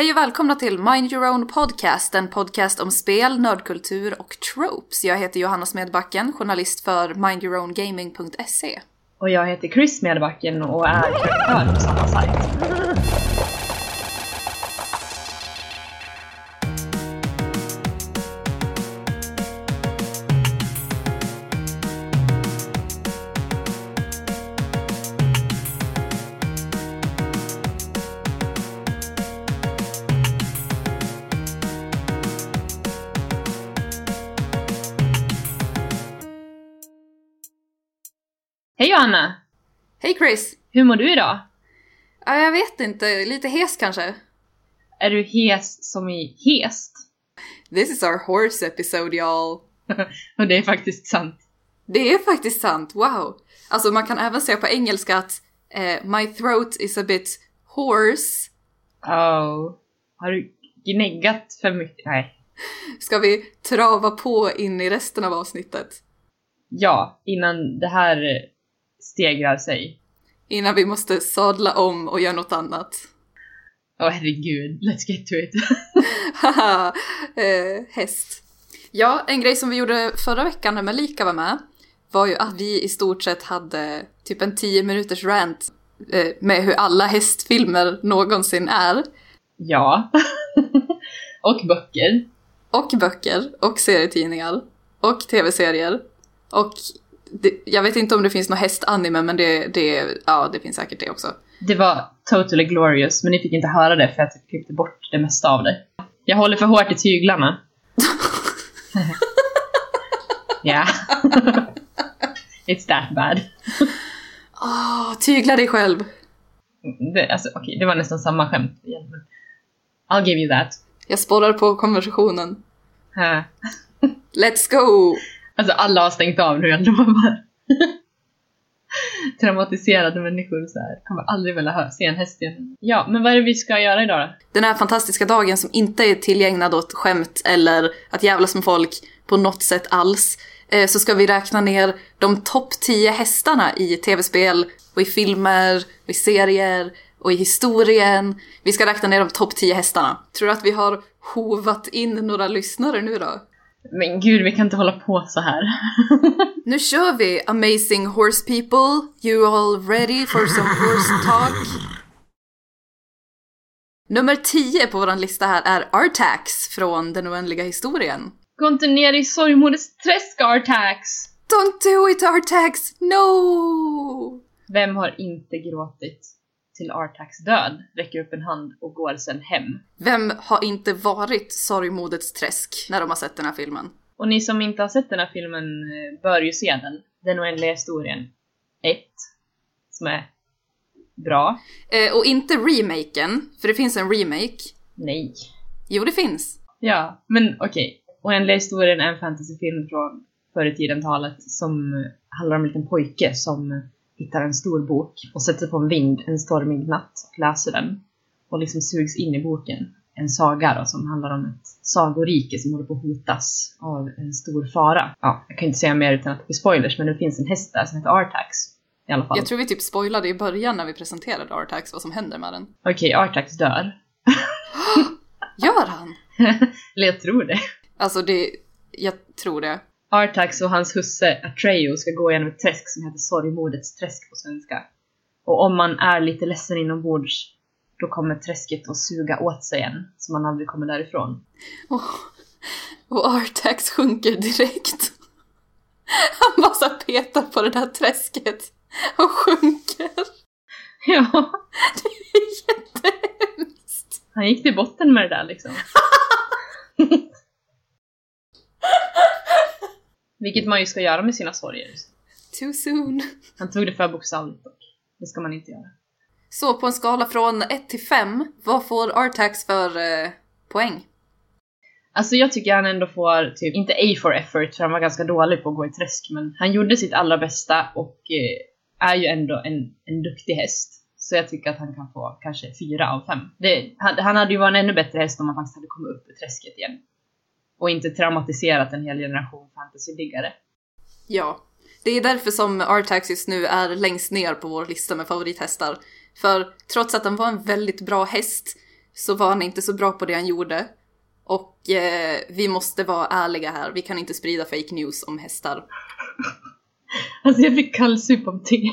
Hej och välkomna till Mind Your Own Podcast, en podcast om spel, nördkultur och tropes. Jag heter Johanna Smedbacken, journalist för mindyourowngaming.se. Och jag heter Chris Smedbacken och är redaktör på samma sajt. Johanna! Hej Chris! Hur mår du idag? Ja, jag vet inte, lite hes kanske? Är du hes som i hest? This is our horse episode y'all. och det är faktiskt sant. Det är faktiskt sant, wow! Alltså man kan även säga på engelska att eh, my throat is a bit hoarse. Oh. Har du gnäggat för mycket? Nej. Ska vi trava på in i resten av avsnittet? Ja, innan det här stegrar sig. Innan vi måste sadla om och göra något annat. Åh oh, herregud, let's get to it. Haha, eh, häst. Ja, en grej som vi gjorde förra veckan när Melika var med var ju att vi i stort sett hade typ en 10 minuters rant eh, med hur alla hästfilmer någonsin är. Ja. och böcker. Och böcker, och serietidningar, och tv-serier. Och det, jag vet inte om det finns något hästanime, men det, det, ja, det finns säkert det också. Det var totally glorious, men ni fick inte höra det för jag typ klippte bort det mesta av det. Jag håller för hårt i tyglarna. Ja. It's that bad. Oh, tygla dig själv. Det, alltså, okay, det var nästan samma skämt igen, men I'll give you that. Jag spårar på konversationen. Let's go! Alltså alla har stängt av nu, jag lovar. Traumatiserade människor så här, kommer aldrig vilja se en häst igen. Ja, men vad är det vi ska göra idag då? Den här fantastiska dagen som inte är tillägnad åt skämt eller att jävlas med folk på något sätt alls. Eh, så ska vi räkna ner de topp 10 hästarna i tv-spel och i filmer, och i serier och i historien. Vi ska räkna ner de topp 10 hästarna. Tror du att vi har hovat in några lyssnare nu då? Men gud, vi kan inte hålla på så här. nu kör vi, amazing horse people. You all ready for some horse talk? Nummer 10 på vår lista här är Artax från Den oändliga historien. Gå inte ner i sorgmodets träsk, Artax! Don't do it, Artax! No! Vem har inte gråtit? Till Artax död, räcker upp en hand och går sen hem. Vem har inte varit sorgmodets träsk när de har sett den här filmen? Och ni som inte har sett den här filmen eh, bör ju se den. Den oändliga historien 1. Som är bra. Eh, och inte remaken, för det finns en remake. Nej. Jo, det finns. Ja, men okej. Okay. Oändliga historien är en fantasyfilm från förr i tiden talet som handlar om en liten pojke som hittar en stor bok och sätter på en vind en stormig natt och läser den. Och liksom sugs in i boken. En saga då, som handlar om ett sagorike som håller på att hotas av en stor fara. Ja, jag kan inte säga mer utan att det blir spoilers, men det finns en häst där som heter Artax. I alla fall. Jag tror vi typ spoilade i början när vi presenterade Artax vad som händer med den. Okej, okay, Artax dör. Gör han? Eller jag tror det. Alltså det, jag tror det. Artax och hans husse Atreo ska gå genom ett träsk som heter Sorgmodets träsk på svenska. Och om man är lite ledsen inombords, då kommer träsket att suga åt sig en, så man aldrig kommer därifrån. Oh, och Artax sjunker direkt. Han bara petar på det där träsket och sjunker. Ja. Det är jättehemskt. Han gick till botten med det där liksom. Vilket man ju ska göra med sina sorger. Too soon. Han tog det för bokstavligt dock. Det ska man inte göra. Så på en skala från 1 till 5, vad får Artax för eh, poäng? Alltså jag tycker han ändå får, typ, inte A for effort för han var ganska dålig på att gå i träsk, men han gjorde sitt allra bästa och eh, är ju ändå en, en duktig häst. Så jag tycker att han kan få kanske 4 av 5. han, han hade ju varit en ännu bättre häst om han faktiskt hade kommit upp ur träsket igen och inte traumatiserat en hel generation fantasyliggare. Ja, det är därför som Artax just nu är längst ner på vår lista med favorithästar. För trots att den var en väldigt bra häst så var han inte så bra på det han gjorde. Och eh, vi måste vara ärliga här, vi kan inte sprida fake news om hästar. Alltså jag blir kallsup av te.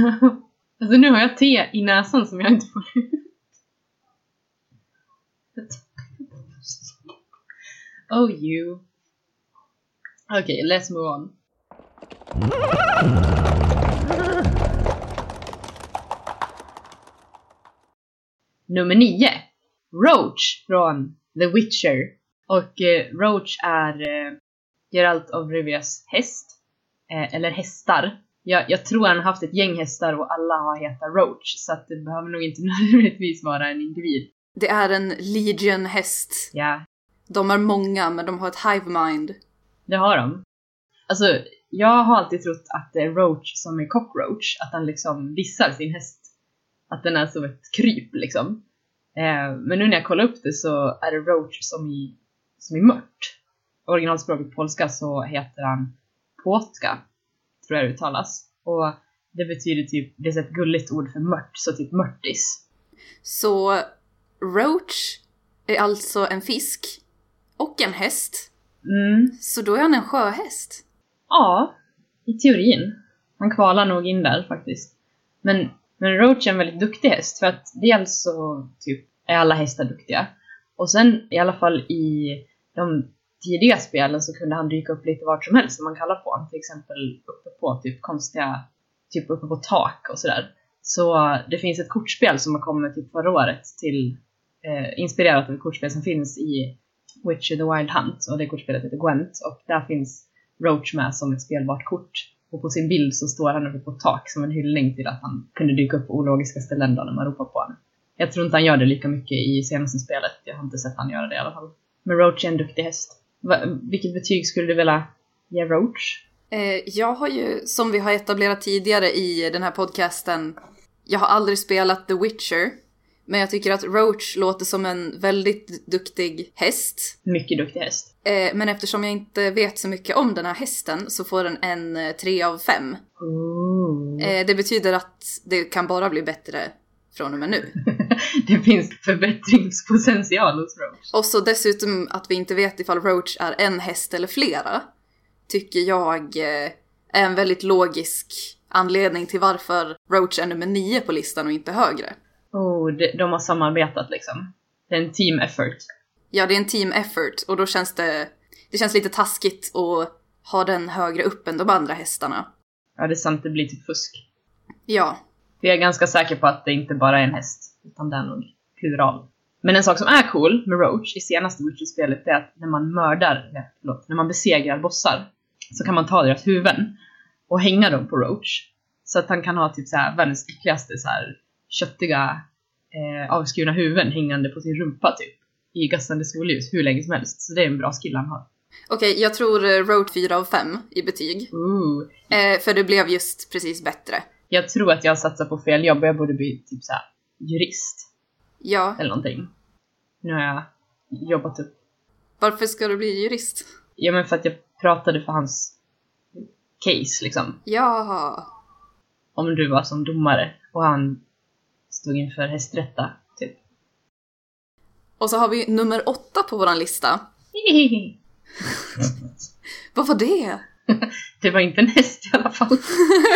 alltså nu har jag te i näsan som jag inte får ut. Oh you. Okay, let's move on. Nummer 9. Roach från The Witcher. Och eh, Roach är eh, Geralt of Rivias häst. Eh, eller hästar. Jag, jag tror han har haft ett gäng hästar och alla har hetat Roach. Så att det behöver nog inte nödvändigtvis vara en individ. Det är en legion-häst. Ja, De är många, men de har ett hive mind. det har de. Alltså, jag har alltid trott att det är Roach som är cockroach. Att han liksom vissar sin häst. Att den är som ett kryp liksom. Eh, men nu när jag kollar upp det så är det Roach som i, som i mört. Originalspråket polska så heter han Påtka, tror jag det uttalas. Och det betyder typ, det är ett gulligt ord för mört, så typ mörtis. Så Roach är alltså en fisk och en häst. Mm, Så då är han en sjöhäst. Ja, i teorin. Han kvalar nog in där faktiskt. Men, men Roach är en väldigt duktig häst för att dels så typ är alla hästar duktiga. Och sen i alla fall i de tidiga spelen så kunde han dyka upp lite vart som helst som man kallar på honom. Till exempel uppe på typ konstiga, typ uppe på tak och sådär. Så det finns ett kortspel som har kommit typ förra året till, eh, inspirerat av ett kortspel som finns i Witcher the Wild Hunt och det kortspelet heter Gwent och där finns Roach med som ett spelbart kort. Och på sin bild så står han uppe på ett tak som en hyllning till att han kunde dyka upp på ologiska ställen då när man ropar på honom. Jag tror inte han gör det lika mycket i senaste spelet. Jag har inte sett han göra det i alla fall. Men Roach är en duktig häst. Va, vilket betyg skulle du vilja ge Roach? Eh, jag har ju, som vi har etablerat tidigare i den här podcasten, jag har aldrig spelat The Witcher. Men jag tycker att Roach låter som en väldigt duktig häst. Mycket duktig häst. Eh, men eftersom jag inte vet så mycket om den här hästen så får den en eh, 3 av 5. Ooh. Eh, det betyder att det kan bara bli bättre från och med nu. det finns förbättringspotential hos Roach. Och så dessutom att vi inte vet ifall Roach är en häst eller flera, tycker jag eh, är en väldigt logisk anledning till varför Roach är nummer 9 på listan och inte högre. Oh, de, de har samarbetat liksom. Det är en team effort. Ja, det är en team effort och då känns det, det känns lite taskigt att ha den högre upp än de andra hästarna. Ja, det är sant, det blir typ fusk. Ja, jag är ganska säker på att det inte bara är en häst, utan det är nog plural. Men en sak som är cool med Roach i senaste Witcher-spelet är att när man mördar, nej, förlåt, när man besegrar bossar så kan man ta deras huvuden och hänga dem på Roach. Så att han kan ha typ såhär världens äckligaste såhär köttiga eh, avskurna huvuden hängande på sin rumpa typ. I gassande solljus hur länge som helst. Så det är en bra skill han har. okej, jag tror eh, Roach 4 av 5 i betyg. Ooh. Eh, för det blev just precis bättre. Jag tror att jag satsar på fel jobb jag borde bli typ såhär jurist. Ja, eller någonting. Nu har jag jobbat upp. varför ska du bli jurist? Ja men för att jag pratade för hans case liksom. Ja, Om du var som domare och han stod inför hästrätta, typ. Och så har vi nummer åtta på våran lista. Vad var det? det var inte en häst i alla fall.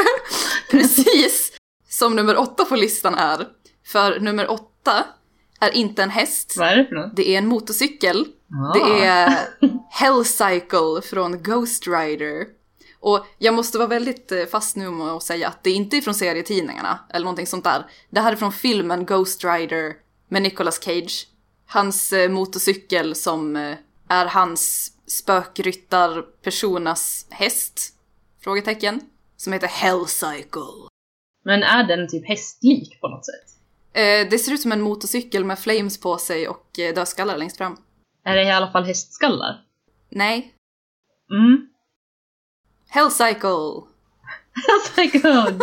Precis som nummer åtta på listan är. För nummer åtta är inte en häst, Vad är det för något? det är en motorcykel. Ah. Det är Hellcycle från Ghost Rider. Och jag måste vara väldigt eh, fast nu med att säga att det inte är från serietidningarna eller någonting sånt där. Det här är från filmen Ghost Rider med Nicolas Cage. Hans eh, motorcykel som eh, är hans spökryttar-personas häst? Frågetecken. Som heter Hellcycle. Men är den typ hästlik på något sätt? Eh, det ser ut som en motorcykel med flames på sig och dödskallar längst fram. Är det i alla fall hästskallar? Nej. Mm. Hellcycle! God!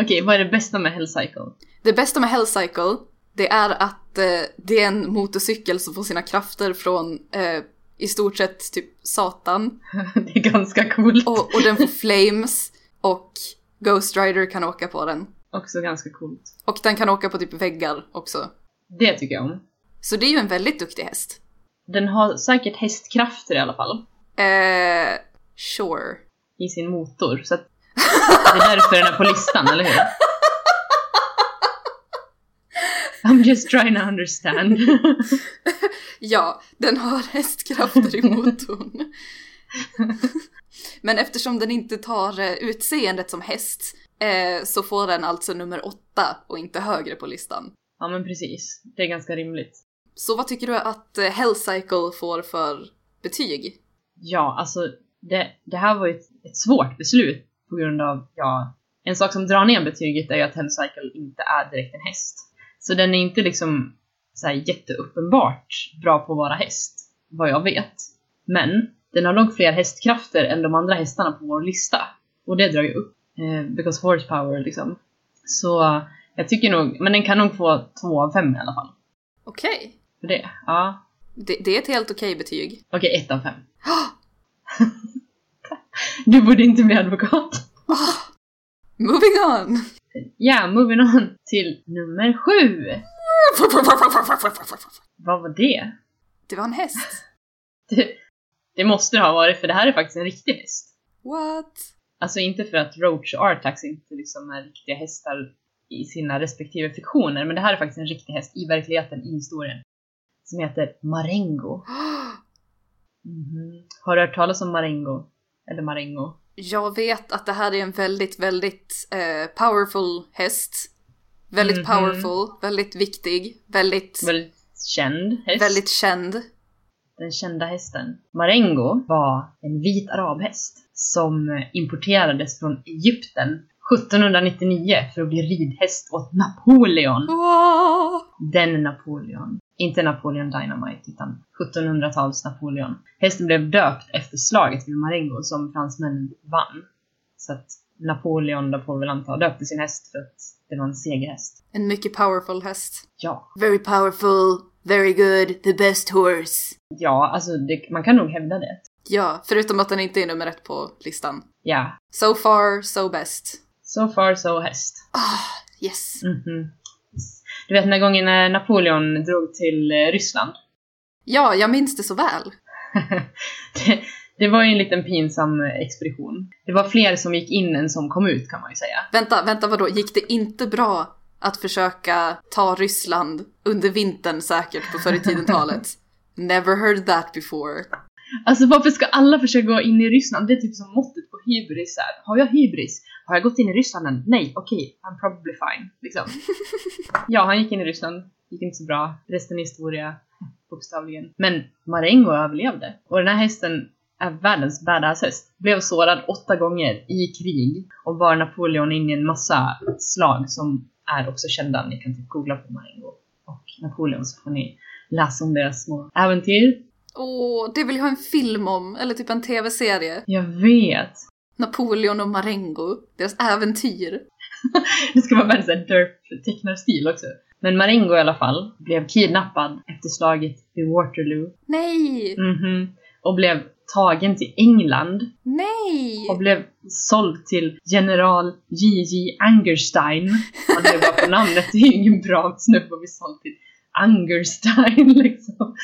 Okej, vad är det bästa med Hellcycle? Det bästa med Hellcycle, det är att eh, det är en motorcykel som får sina krafter från eh, i stort sett typ Satan. det är ganska coolt. Och, och den får flames. Och Ghost Rider kan åka på den. Också ganska coolt. Och den kan åka på typ väggar också. Det tycker jag om. Så det är ju en väldigt duktig häst. Den har säkert hästkrafter i alla fall. Eh, sure. I sin motor. Så att det är därför den är på listan, eller hur? I'm just trying to understand. Ja, den har hästkrafter i motorn. Men eftersom den inte tar eh, utseendet som häst eh, så får den alltså nummer åtta och inte högre på listan. ja men precis. Det är ganska rimligt. Så vad tycker du att eh, Hellcycle får för betyg? Ja, alltså det, det här var ju ett, ett svårt beslut på grund av, ja, en sak som drar ner betyget är ju att Hellcycle inte är direkt en häst. Så den är inte liksom så här jätteuppenbart bra på att vara häst, vad jag vet. Men den har nog fler hästkrafter än de andra hästarna på vår lista. Och det drar ju upp. Eh, because horsepower liksom. Så jag tycker nog, men den kan nog få två av fem i alla fall. Okej. För det, ja. Det, det är ett helt okej betyg. Okej, ett av fem. du borde inte bli advokat. Moving on! Ja, moving on till nummer sju. Vad var det? Det var en häst. det? Det måste det ha varit, för det här är faktiskt en riktig häst. What? Alltså inte för att Roach och Artax inte liksom är riktiga hästar i sina respektive fiktioner, men det här är faktiskt en riktig häst i verkligheten, i historien. Som heter Marengo. Mhm. Har du hört talas om Marengo? Eller Marengo? Jag vet att det här är en väldigt, väldigt eh, powerful häst. Väldigt Mhm. powerful, väldigt viktig, väldigt, Väldigt känd häst. väldigt känd. Den kända hästen. Marengo var en vit arabhäst som importerades från Egypten 1799 för att bli ridhäst åt Napoleon. Wow. Den Napoleon. Inte Napoleon Dynamite, utan 1700-tals Napoleon. Hästen blev döpt efter slaget vid Marengo som fransmännen vann. Så att Napoleon då får väl anta döpte sin häst för att det var en segerhäst. En mycket powerful häst. Ja. Very powerful, very good, the best horse. Ja, alltså det, man kan nog hävda det. Ja, förutom att den inte är nummer ett på listan. Ja. So far, so best. So far so häst. Ah, yes. Mhm. Du vet den gången när Napoleon drog till eh, Ryssland? Ja, jag minns det så väl. det, det var ju en liten pinsam eh, expedition. Det var fler som gick in än som kom ut kan man ju säga. Vänta, vänta vadå? Gick det inte bra att försöka ta Ryssland under vintern säkert på förr i tiden-talet? Never heard that before. Alltså varför ska alla försöka gå in i Ryssland? Det är typ som måttet på hybris här. Har jag hybris? Har jag gått in i Ryssland än? Nej, okej, I'm probably fine. Liksom. ja, han gick in i Ryssland. Gick inte så bra. Resten är historia. Bokstavligen. Men Marengo överlevde. Och den här hästen är världens badass häst. Blev sårad åtta gånger i krig och bar Napoleon in i en massa slag som är också kända. Ni kan typ googla på Marengo och Napoleon så får ni läsa om deras små äventyr. Åh, det vill jag ha en film om, eller typ en tv-serie. Jag vet! Napoleon och Marengo, deras äventyr. Det ska vara världens derp-tecknarstil också. Men Marengo i alla fall blev kidnappad efter slaget vid Waterloo. Nej! Mhm. Och blev tagen till England Nej! och blev såld till general J.J. Angerstein. Det är bara på namnet, det är ju ingen bra snubbe att bli såld till. Angerstein liksom.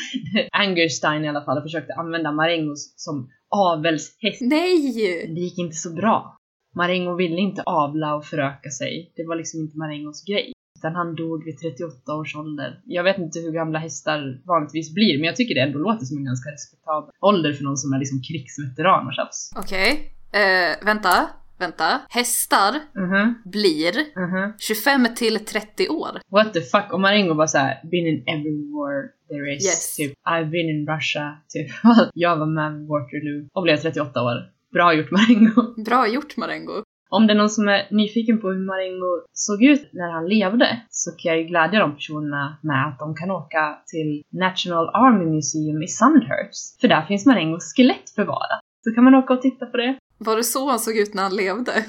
Angerstein i alla fall försökte använda Marengo som avelshäst. Nej! Det gick inte så bra. Marengo ville inte avla och föröka sig. Det var liksom inte Marengos grej. Utan han dog vid 38 års ålder. Jag vet inte hur gamla hästar vanligtvis blir, men jag tycker det ändå låter som en ganska respektabel ålder för någon som är liksom krigsveteran och tjafs. Okej, eh, vänta, vänta. Hästar Mhm, blir mhm. 25 till 30 år. What the fuck? Och Marengo var såhär, been in every war there is. Yes. Typ, I've been in Russia. Typ, jag var med vid Waterloo och blev 38 år. Bra gjort Marengo. Bra gjort Marengo. Om det är någon som är nyfiken på hur Marengo såg ut när han levde så kan jag ju glädja de personerna med att de kan åka till National Army Museum i Sandhurst. För där finns Marengos skelett förvarat. Så kan man åka och titta på det. Var det så han såg ut när han levde?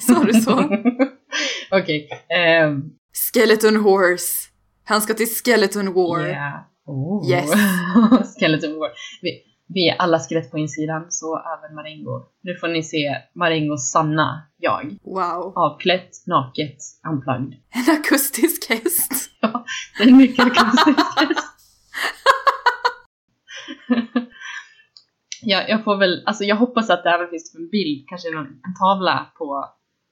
Sa du så? Okej. ehm, Skeleton Horse. Han ska till Skeleton War. yeah. Oh. Yes. Skeleton War. Vi, Vi är alla skelett på insidan, så även Marengo. Nu får ni se Marengos sanna jag. Wow. Avklätt, naket, unplugged. En akustisk häst. Ja, det är en mycket akustisk häst. Ja, jag får väl, alltså jag hoppas att det även finns en bild, kanske en, en tavla på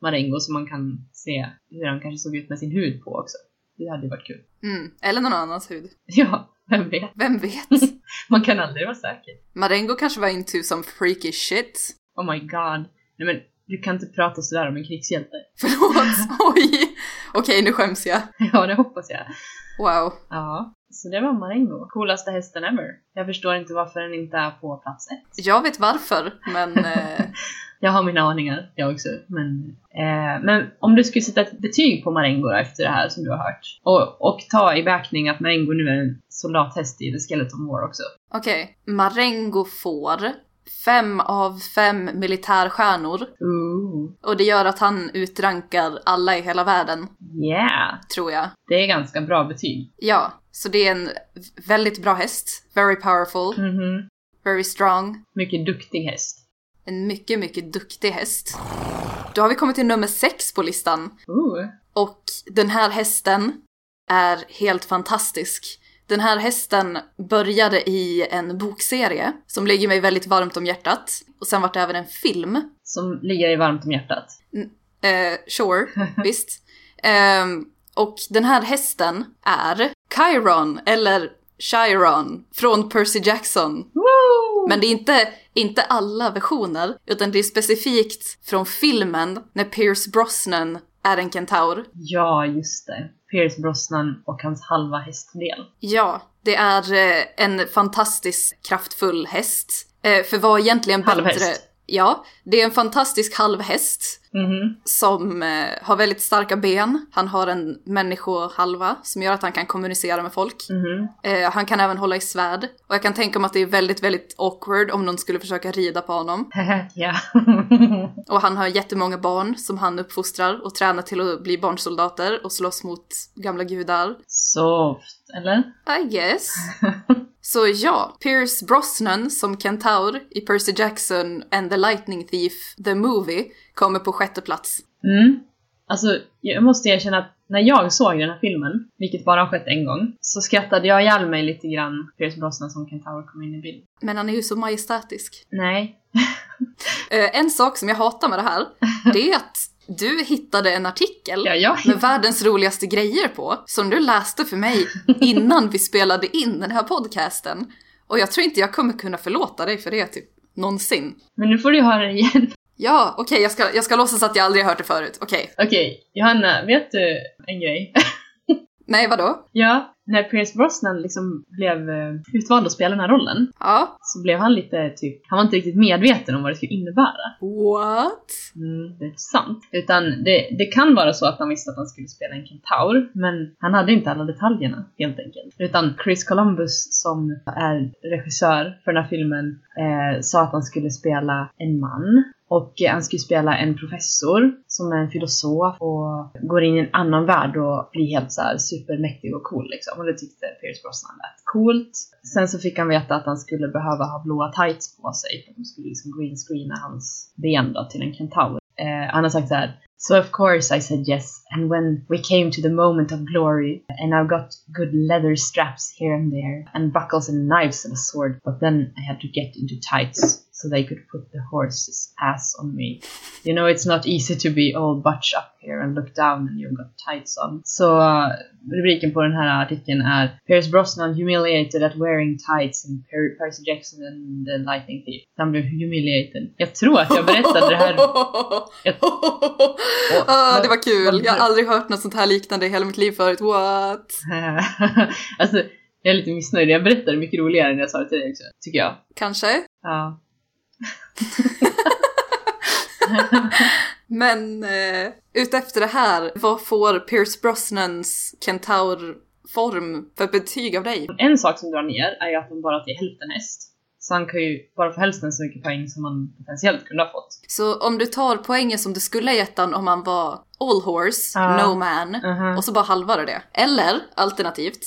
Marengo så man kan se hur han kanske såg ut med sin hud på också. Det hade ju varit kul. Mm. Eller någon annans hud. Ja, vem vet? Vem vet? Man kan aldrig vara säker. Marengo kanske var into some freaky shit. Oh my god. Nej men, du kan inte prata sådär om en krigshjälte. Förlåt. Oj. Okej, nu skäms jag. Ja, det hoppas jag. Wow. Ja, så det var Marengo. Coolaste hästen ever. Jag förstår inte varför den inte är på plats ett. Jag vet varför, men... Eh, Jag har mina aningar, jag också. Men, eh, men om du skulle sätta ett betyg på Marengo efter det här som du har hört. Och, och ta i beaktning att Marengo nu är en soldathäst i The Skeleton War också. Okej. Marengo får fem av fem militärstjärnor. Ooh. Och det gör att han utrankar alla i hela världen, Yeah! tror jag. Det är ganska bra betyg. Ja, så det är en väldigt bra häst. Very powerful, Mhm. very strong. Mycket duktig häst. En mycket, mycket duktig häst. Då har vi kommit till nummer sex på listan. Ooh. Och den här hästen är helt fantastisk. Den här hästen började i en bokserie som ligger mig väldigt varmt om hjärtat. Och sen vart det även en film. Som ligger dig varmt om hjärtat. Eh, sure, visst. Ehm, och den här hästen är Chiron, eller Chiron, från Percy Jackson. Woo! Men det är inte, inte alla versioner, utan det är specifikt från filmen när Pierce Brosnan är en kentaur. Ja, just det. Pierce Brosnan och hans halva hästdel. Ja, det är eh, en fantastiskt kraftfull häst. Eh, för vad egentligen bättre... Halvhäst. Ja, det är en fantastisk halvhäst Mhm. som eh, har väldigt starka ben. Han har en människohalva som gör att han kan kommunicera med folk. Mhm. Eh, han kan även hålla i svärd. Och jag kan tänka mig att det är väldigt, väldigt awkward om någon skulle försöka rida på honom. ja. Och han har jättemånga barn som han uppfostrar och tränar till att bli barnsoldater och slåss mot gamla gudar. Soft, eller? I guess. Så ja, Pierce Brosnan som kentaur i Percy Jackson and the Lightning Thief, the movie, kommer på sjätte plats. Mm. Alltså, jag måste erkänna att när jag såg den här filmen, vilket bara har skett en gång, så skrattade jag ihjäl mig lite grann Pierce Brosnan som Kentaur kom in i bild. Men han är ju så majestätisk. Nej. Eh, en sak som jag hatar med det här, det är att du hittade en artikel Ja, jag med världens roligaste grejer på, som du läste för mig innan vi spelade in den här podcasten. Och jag tror inte jag kommer kunna förlåta dig för det typ någonsin. Men nu får du höra det igen. Ja, okej, jag, ska, jag ska låtsas att jag aldrig har hört det förut. Okej. Okej, Johanna, vet du en grej? Nej, vadå? ja, när Pierce Brosnan liksom blev eh, utvald att spela den här rollen Ja. så blev han lite typ, han var inte riktigt medveten om vad det skulle innebära. What? Mm, det är sant. Utan det, det kan vara så att han visste att han skulle spela en kentaur, men han hade inte alla detaljerna helt enkelt. Utan Chris Columbus som är regissör för den här filmen eh, sa att han skulle spela en man. Och han han skulle spela en professor som är en filosof och går in i en annan värld och blir helt såhär supermäktig och cool liksom. Och det tyckte Pierce Brosnan lät coolt. Sen så fick han veta att han skulle behöva ha blåa tights på sig för de skulle liksom greenscreena hans ben då till en kentaur. Eh, han har sagt så här. So of course I said yes, and when we came to the moment of glory, and I've got good leather straps here and there, and buckles and knives and a sword, but then I had to get into tights so they could put the horse's ass on me. You know, it's not easy to be all butch up here and look down and you've got tights on. Så uh, rubriken på den här artikeln är Pierce Brosnan humiliated at wearing tights in per- Percy Jackson and the Lightning Thief. Han blev humiliated. Jag tror att jag berättade det här Jag- ah, det var kul. Jag har aldrig hört något sånt här liknande i hela mitt liv förut. What? alltså, jag är lite missnöjd. Jag berättade mycket roligare än jag sa det till dig också, tycker jag. Kanske. Ja. Men eh, utefter det här, vad får Pierce Brosnans kentaurform för betyg av dig? En sak som drar ner är ju att han bara till hälften häst. Så han kan ju bara få hälften så mycket poäng som han potentiellt kunde ha fått. Så om du tar poängen som du skulle ha gett han om han var all horse, Ja. no man, Mhm. och så bara halvar du det. Eller alternativt,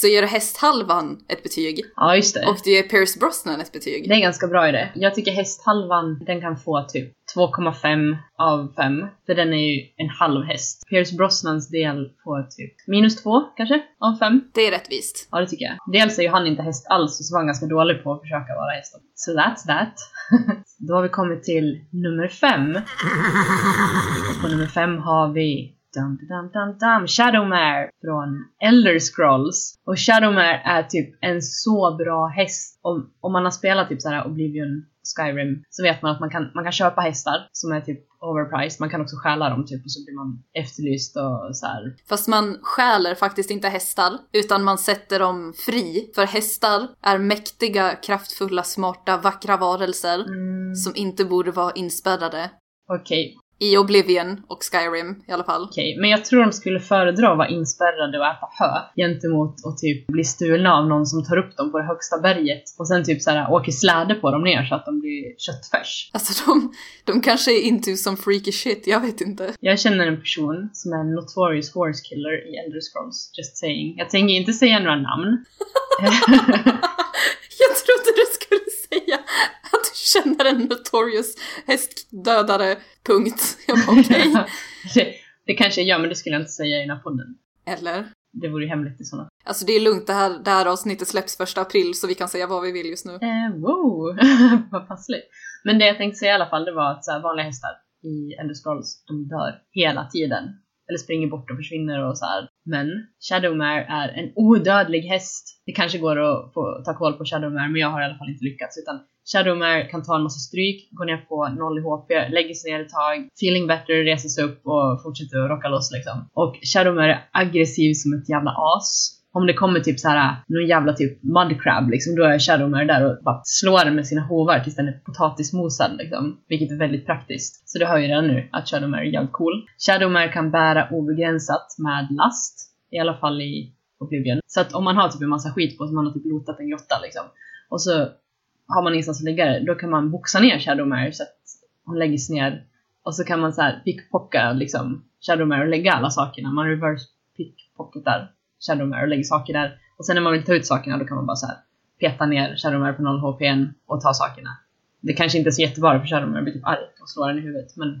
så ger hästhalvan ett betyg. Ja, just det. Och du ger Pierce Brosnan ett betyg. Det är en ganska bra idé. Jag tycker hästhalvan, den kan få typ 2,5 av 5. För den är ju en halv häst. Pierce Brosnans del får typ minus 2 kanske av 5. Det är rättvist. Ja, det tycker jag. Dels är ju han inte häst alls och så var han ganska dålig på att försöka vara häst. Så that's that. Då har vi kommit till nummer 5. På nummer 5 har vi Dum, dum, dum, dum. Shadowmare från Elder Scrolls. Och Shadowmare är typ en så bra häst. Om, om man har spelat typ såhär Oblivion, Skyrim, så vet man att man kan, man kan köpa hästar som är typ overpriced. Man kan också stjäla dem typ och så blir man efterlyst och så här. Fast man stjäler faktiskt inte hästar, utan man sätter dem fri. För hästar är mäktiga, kraftfulla, smarta, vackra varelser Mm, som inte borde vara inspärrade. Okej, I Oblivion och Skyrim i alla fall. okej. Men jag tror de skulle föredra att vara inspärrade och äta hö gentemot att typ bli stulna av någon som tar upp dem på det högsta berget och sen typ så här åker släde på dem ner så att de blir köttfärs. Alltså de, de kanske är into some freaky shit, jag vet inte. Jag känner en person som är en notorious horse killer i Elder Scrolls, just saying. Jag tänker inte säga några namn. Jag trodde du skulle säga känner en notorious hästdödare, punkt. Jag bara okej. det, det kanske jag gör, men det skulle jag inte säga i den här podden. Eller? Det vore ju hemligt i sådana Alltså det är lugnt, det här, det här avsnittet släpps första april så vi kan säga vad vi vill just nu. Eh, wow, vad passligt. Men det jag tänkte säga i alla fall, det var att så här, vanliga hästar i Elder Scrolls, de dör hela tiden. Eller springer bort och försvinner och så här. Men Shadowmare är en odödlig häst. Det kanske går att få ta koll på Shadowmare, men jag har i alla fall inte lyckats. Utan Shadowmare kan ta en massa stryk, gå ner på 0 i HP, lägger sig ner ett tag, feeling better, reser sig upp och fortsätter att rocka loss liksom. Och Shadowmare är aggressiv som ett jävla as. Om det kommer typ så här någon jävla typ mudcrab liksom, då är Shadowmare där och bara slår den med sina hovar tills den är potatismosad liksom. Vilket är väldigt praktiskt. Så det hör ju redan nu att Shadowmare är jävligt cool. Shadowmare kan bära obegränsat med last. I alla fall i Oblivion. Så att om man har typ en massa skit på sig, man har typ lotat en grotta liksom. Och så har man ingenstans att lägga det, då kan man boxa ner Shadowmare så att hon lägger sig ner. Och så kan man så här pickpocka liksom Shadowmare och lägga alla sakerna. Man reverse pickpocketar Shadowmare och lägger saker där. Och sen när man vill ta ut sakerna då kan man bara så här peta ner Shadowmare på 0 HP och ta sakerna. Det kanske inte är så jättebra för Shadowmare blir typ arg och slår den i huvudet, men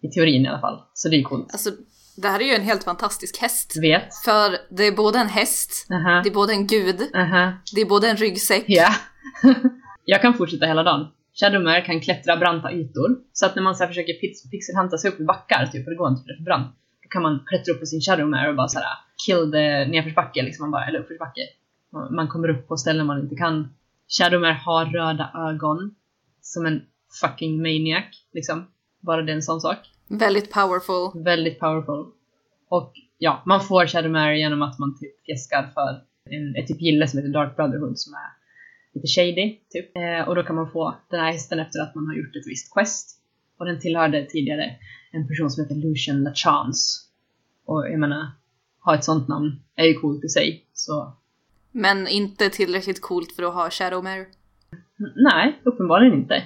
i teorin i alla fall. Så det är coolt. Alltså det här är ju en helt fantastisk häst. Vet? För det är både en häst, Aha. det är både en gud, Aha. det är både en ryggsäck. Ja. jag kan fortsätta hela dagen. Shadowmare kan klättra branta ytor. Så att när man så försöker pix- pixelhanta sig upp i backar, typ, och det går inte för det är för brant. Då kan man klättra upp på sin Shadowmare och bara så här kill the nedförsbacke, liksom, man bara, eller uppförsbacke. Man kommer upp på ställen man inte kan. Shadowmare har röda ögon. Som en fucking maniac, liksom. Bara det är en sån sak. Väldigt powerful. Väldigt powerful. Och ja, man får Shadowmare genom att man typ fjäskar för en, ett typ gille som heter Dark Brotherhood som är lite shady, typ. Eh, och då kan man få den här hästen efter att man har gjort ett visst quest. Och den tillhörde tidigare en person som heter Lucian LaChance. Och jag menar, ha ett sånt namn är ju coolt i sig. Så Men inte tillräckligt coolt för att ha Shadowmare. nej, uppenbarligen inte.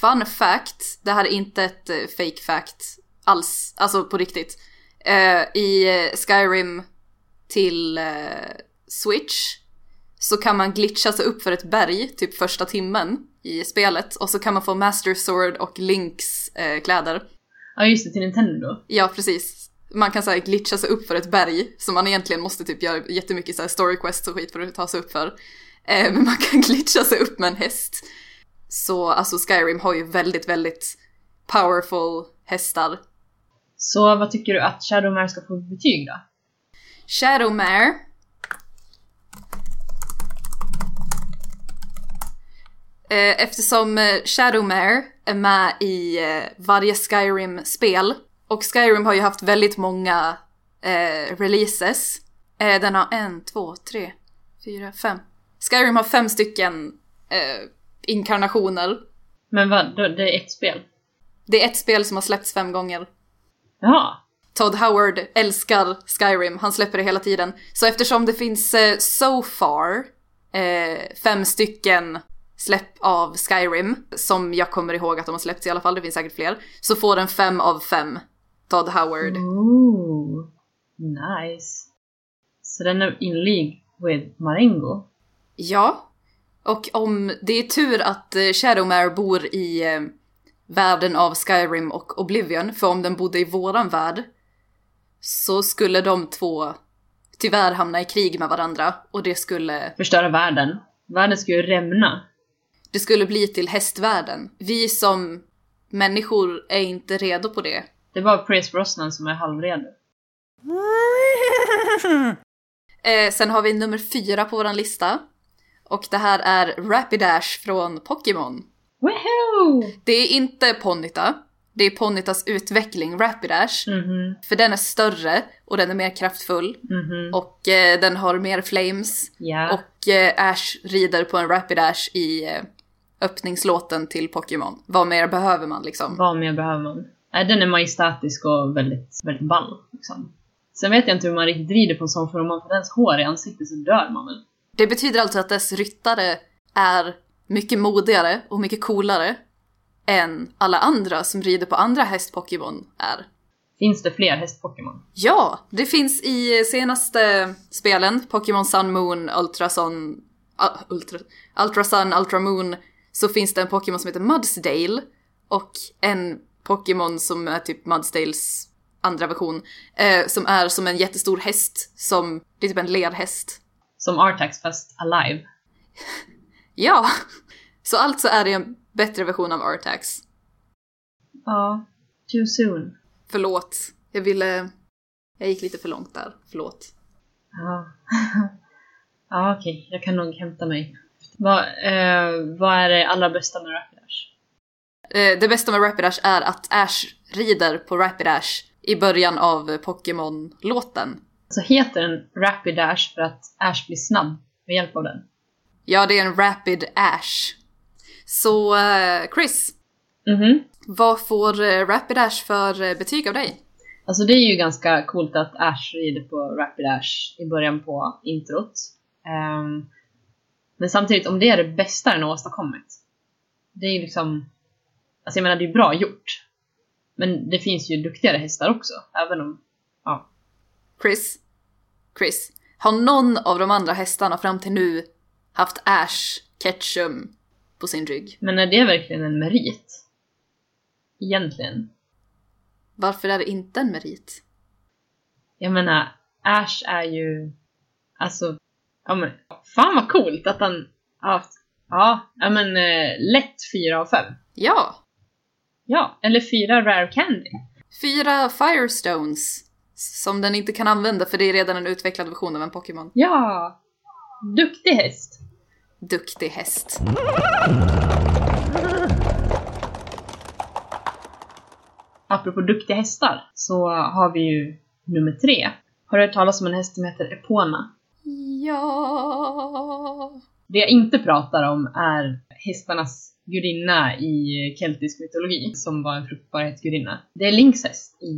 Fun fact, det här är inte ett eh, fake fact alls, alltså på riktigt. Eh, I eh, Skyrim till eh, Switch så kan man glitcha sig upp för ett berg, typ första timmen i spelet. Och så kan man få Master Sword och Links eh, kläder. Ja, just det, till Nintendo. Ja, precis. Man kan så här glitcha sig upp för ett berg som man egentligen måste typ göra jättemycket så här story quests och skit för att ta sig upp för. Eh, men man kan glitcha sig upp med en häst. Så alltså Skyrim har ju väldigt, väldigt powerful hästar. Så vad tycker du att Shadowmare ska få för betyg då? Shadowmare. Eh, Eftersom eh, Shadowmare är med i eh, varje Skyrim-spel och Skyrim har ju haft väldigt många eh, releases. Eh, den har en, två, tre, fyra, fem. Skyrim har fem stycken eh, inkarnationer. Men vad, det är ett spel? Det är ett spel som har släppts fem gånger. Jaha. Todd Howard älskar Skyrim, han släpper det hela tiden. Så eftersom det finns eh, so far eh, fem stycken släpp av Skyrim, som jag kommer ihåg att de har släppts i alla fall, det finns säkert fler, så får den fem av fem Todd Howard. Ooh, nice. Så den är inlig with Marengo. Ja. Och om det är tur att eh, Shadowmare bor i eh, världen av Skyrim och Oblivion, för om den bodde i våran värld så skulle de två tyvärr hamna i krig med varandra och det skulle, Förstöra världen. Världen ju rämna. det skulle bli till hästvärlden. Vi som människor är inte redo på det. Det var Praise Brosnan som är halvredo. Eh, sen har vi nummer fyra på våran lista. Och det här är Rapidash från Pokémon. Woohoo! Det är inte Ponyta. Det är Ponytas utveckling, Rapidash. Mhm, För den är större och den är mer kraftfull. mhm. Och eh, den har mer flames. Ja. Och eh, Ash rider på en Rapidash i eh, öppningslåten till Pokémon. Vad mer behöver man liksom? Vad mer behöver man? Nej, den är majestätisk och väldigt, väldigt ball. Liksom. Sen vet jag inte hur man riktigt rider på en sån, för om man får ens hår i ansiktet så dör man väl? Det betyder alltså att dess ryttare är mycket modigare och mycket coolare än alla andra som rider på andra häst-Pokémon är. Finns det fler häst-Pokémon? Ja, det finns i senaste spelen, Pokémon Sun Moon, Ultrasun, uh, Ultra, Ultrasun, Ultramoon, så finns det en Pokémon som heter Mudsdale och en Pokémon som är typ Mudsdales andra version, eh, som är som en jättestor häst, som, det är typ en lerhäst. Som Artax fast alive. Ja! Så alltså är det en bättre version av Artax. Ja. Too soon. Förlåt, jag ville... Jag gick lite för långt där, förlåt. Ja. ja, okej. Jag kan nog hämta mig. Vad, eh, vad är det allra bästa med det bästa med Rapidash är att Ash rider på Rapidash i början av Pokémon-låten. Så heter den Rapidash för att Ash blir snabb med hjälp av den. Ja, det är en Rapid Ash. Så eh, Chris, Mhm. vad får eh, Rapidash för eh, betyg av dig? Alltså det är ju ganska coolt att Ash rider på Rapidash i början på introt. Ehm, men samtidigt, om det är det bästa den har åstadkommit. Det är ju liksom... Alltså jag menar, det är bra gjort. Men det finns ju duktigare hästar också, även om... Ja. Chris? Chris, har någon av de andra hästarna fram till nu haft Ash Ketchum på sin rygg? Men är det verkligen en merit? Egentligen. Varför är det inte en merit? Jag menar, Ash är ju... Alltså... Ja men, fan vad coolt att han har haft... Ja, ja men eh, lätt fyra av fem. Ja! Ja, eller fyra rare candy. Fyra Firestones. Som den inte kan använda för det är redan en utvecklad version av en Pokémon. Ja! Duktig häst. Duktig häst. Apropå duktiga hästar så har vi ju nummer tre. Har du hört talas om en häst som heter Epona? Ja. Det jag inte pratar om är hästarnas gudinna i keltisk mytologi, som var en fruktbarhetsgudinna. Det är Links häst i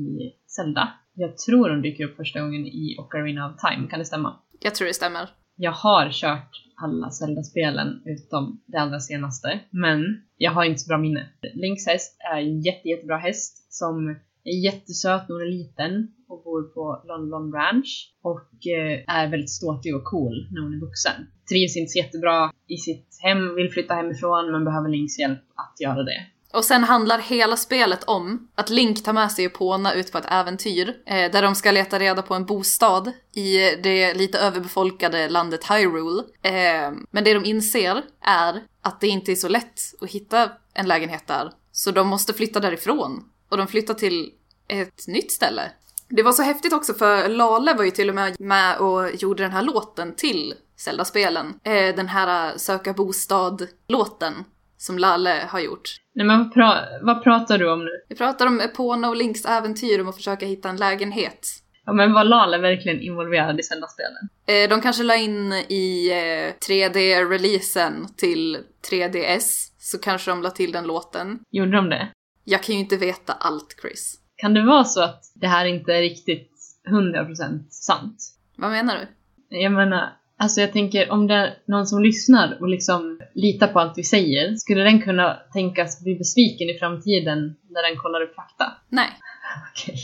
Zelda. Jag tror hon dyker upp första gången i Ocarina of Time, kan det stämma? Jag tror det stämmer. Jag har kört alla Zelda-spelen utom det allra senaste, men jag har inte så bra minne. Links häst är en jätte, jättebra häst som är jättesöt när hon är liten och bor på London Ranch och eh, är väldigt ståtlig och cool när hon är vuxen. Trivs inte så jättebra i sitt hem, vill flytta hemifrån men behöver Links hjälp att göra det. Och sen handlar hela spelet om att Link tar med sig Epona ut på ett äventyr eh, där de ska leta reda på en bostad i det lite överbefolkade landet Hyrule. Eh, men det de inser är att det inte är så lätt att hitta en lägenhet där. Så de måste flytta därifrån. Och de flyttar till ett nytt ställe. Det var så häftigt också för Lale var ju till och med med och gjorde den här låten till Zelda-spelen. Eh, den här Söka bostad-låten som Lale har gjort. Nej men vad, pra- vad pratar du om nu? Vi pratar om Epona och Links äventyr om att försöka hitta en lägenhet. Ja men var Lale verkligen involverad i Zelda-spelen? Eh, de kanske la in i eh, 3D-releasen till 3DS, så kanske de la till den låten. Gjorde de det? Jag kan ju inte veta allt, Chris. Kan det vara så att det här inte är riktigt 100% sant? Vad menar du? Jag menar, alltså jag tänker om det är någon som lyssnar och liksom litar på allt vi säger, skulle den kunna tänkas bli besviken i framtiden när den kollar upp fakta? Nej. Okej.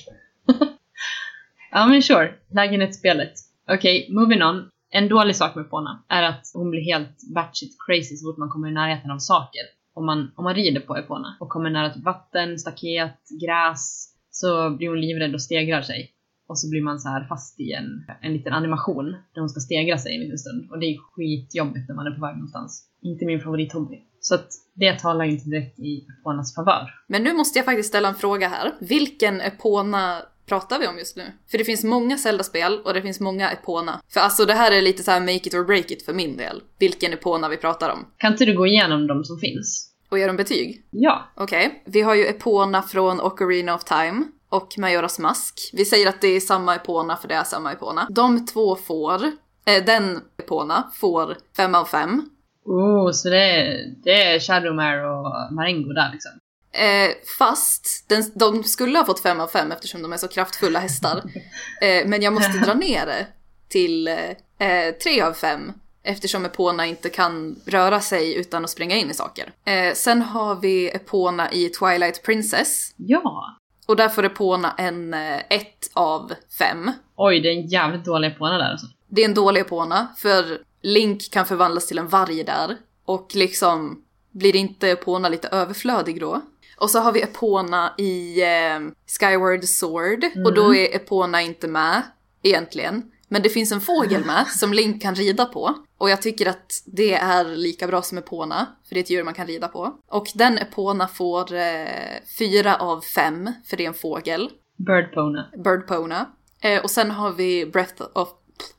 ja men sure, lägenhetsspelet. Okej, moving on. En dålig sak med Epona är att hon blir helt batshit crazy så fort man kommer i närheten av saker. Om man, om man rider på Epona och kommer nära typ vatten, staket, gräs så blir hon livrädd och stegrar sig. Och så blir man så här fast i en, en liten animation där hon ska stegra sig en liten stund. Och det är skitjobbigt när man är på väg någonstans. Inte min favorithobby. Så att det talar ju inte direkt i Eponas favör. Men nu måste jag faktiskt ställa en fråga här. Vilken Epona pratar vi om just nu? För det finns många Zelda-spel och det finns många Epona. För alltså det här är lite så här make it or break it för min del. Vilken Epona vi pratar om. Kan inte du gå igenom de som finns? Och ge dem betyg? Ja. Okej. Vi har ju Epona från Ocarina of Time och Majoras Mask. Vi säger att det är samma Epona för det är samma Epona. De två får, eh, den Epona får 5 av 5. Oh, så det är, det är Shadowmare och Marengo där liksom. Eh, fast den, de skulle ha fått 5 av 5 eftersom de är så kraftfulla hästar. Eh, men jag måste dra ner det till eh, 3 av 5 eftersom Epona inte kan röra sig utan att springa in i saker. Eh, sen har vi Epona i Twilight Princess Ja! och där får Epona en 1 av 5. Oj, det är en jävligt dålig Epona där alltså. Det är en dålig Epona, för Link kan förvandlas till en varg där. Och liksom, blir inte Epona lite överflödig då? Och så har vi Epona i eh, Skyward Sword, och då är Epona inte med, egentligen. Men det finns en fågel med som Link kan rida på. Och jag tycker att det är lika bra som Epona, för det är ett djur man kan rida på. Och den Epona får eh, 4 av 5, för det är en fågel. Birdpona. Birdpona. Eh, och sen har vi Breath of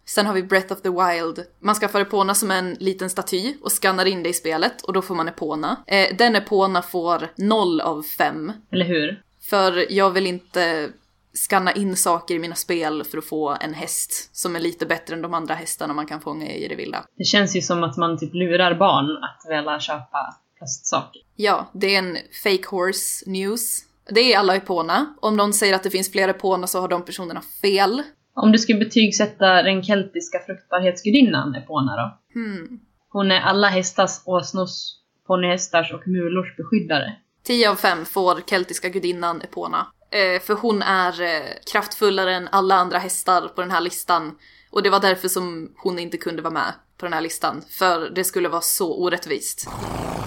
Sen har vi Breath of the Wild. Man skaffar Epona som en liten staty och skannar in det i spelet och då får man Epona. Eh, den Epona får 0 av 5. Eller hur? För jag vill inte skanna in saker i mina spel för att få en häst som är lite bättre än de andra hästarna man kan fånga i det vilda. Det känns ju som att man typ lurar barn att vilja köpa plastsaker. Ja, det är en fake horse news. Det är alla Epona. Om någon säger att det finns fler Epona så har de personerna fel. Om du skulle betygsätta den keltiska fruktbarhetsgudinnan Epona då? Hmm. Hon är alla hästars, åsnors, ponnyhästars och mulors beskyddare. 10 av 5 får keltiska gudinnan Epona. Eh, för hon är eh, kraftfullare än alla andra hästar på den här listan. Och det var därför som hon inte kunde vara med på den här listan. För det skulle vara så orättvist.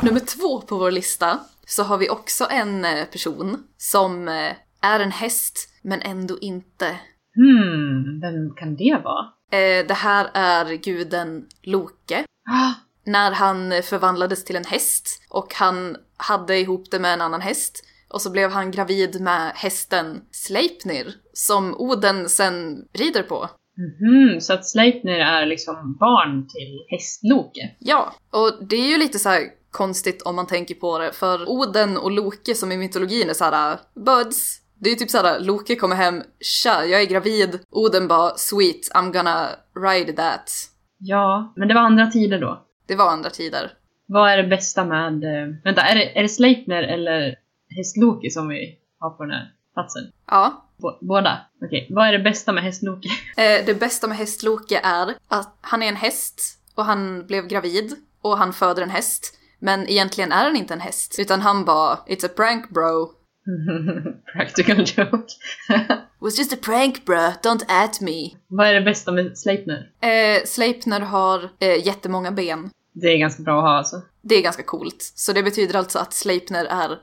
Nummer två på vår lista så har vi också en eh, person som eh, är en häst men ändå inte. Hmm, vem kan det vara? Eh, det här är guden Loke. Ah, när han förvandlades till en häst och han hade ihop det med en annan häst. Och så blev han gravid med hästen Sleipnir som Oden sen rider på. mhm, så att Sleipnir är liksom barn till hästloke. Ja, och det är ju lite så här konstigt om man tänker på det för Oden och Loke som i mytologin är så här buds. Det är typ såhär, Loke kommer hem, tja, jag är gravid. Oden bara, sweet, I'm gonna ride that. Ja, men det var andra tider då. Det var andra tider. Vad är det bästa med... eh, Vänta, är det, är det Sleipner eller hästloke som vi har på den här platsen? Ja, Bå- båda? Okej, vad är det bästa med hästloke? Eh, det bästa med hästloke är att han är en häst och han blev gravid och han föder en häst. Men egentligen är han inte en häst, utan han bara “It's a prank bro”. Practical joke. “Was just a prank bro, don't at me”. vad är det bästa med Sleipner? Eh, Sleipner har eh, jättemånga ben. Det är ganska bra att ha alltså. Det är ganska coolt. Så det betyder alltså att Sleipner är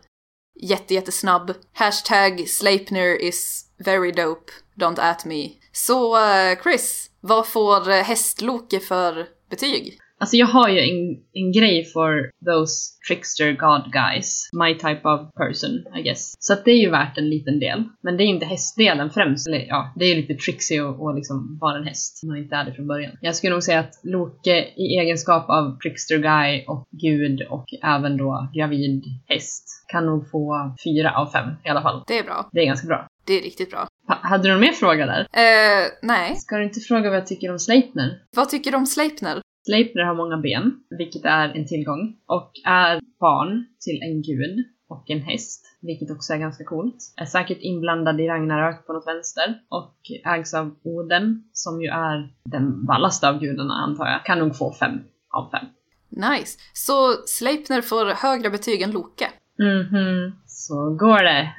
jätte, jättesnabb. Hashtag Sleipner is very dope, don't at me. Så eh, Chris, vad får eh, hästloke för betyg? Alltså jag har ju en, en grej för those trickster god guys. My type of person, I guess. Så att det är ju värt en liten del. Men det är ju inte hästdelen främst. Eller ja, det är ju lite tricksy att och liksom vara en häst. Man inte är det från början. Jag skulle nog säga att Loke i egenskap av trickster guy och gud och även då gravid häst kan nog få fyra av fem i alla fall. Det är bra. Det är ganska bra. Det är riktigt bra. Ha, hade du någon mer fråga där? Eh, nej. Ska du inte fråga vad jag tycker om Sleipner? Vad tycker du om Sleipner? Sleipner har många ben, vilket är en tillgång, och är barn till en gud och en häst, vilket också är ganska coolt. Är säkert inblandad i Ragnarök på något vänster och ägs av Oden, som ju är den vallaste av gudarna antar jag. Kan nog få fem av fem. Nice. Så Sleipner får högre betyg än Loke. Mhm, så går det.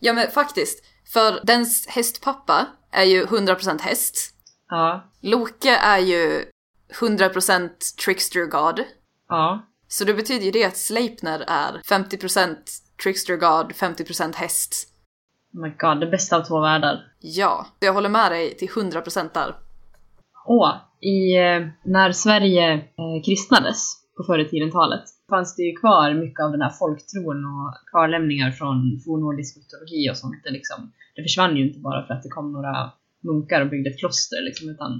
Ja men faktiskt, för dens hästpappa är ju 100% häst. Ja, Loke är ju 100% trickster god. Ja. Så det betyder ju det att Sleipner är 50% trickster god, 50% häst. Oh my god, det bästa av två världar. Ja, jag håller med dig till 100% där. Och i, eh, när Sverige eh, kristnades på förr i tiden-talet fanns det ju kvar mycket av den här folktron och kvarlämningar från fornnordisk mytologi och sånt. Det, liksom, det försvann ju inte bara för att det kom några munkar och byggde ett kloster liksom, utan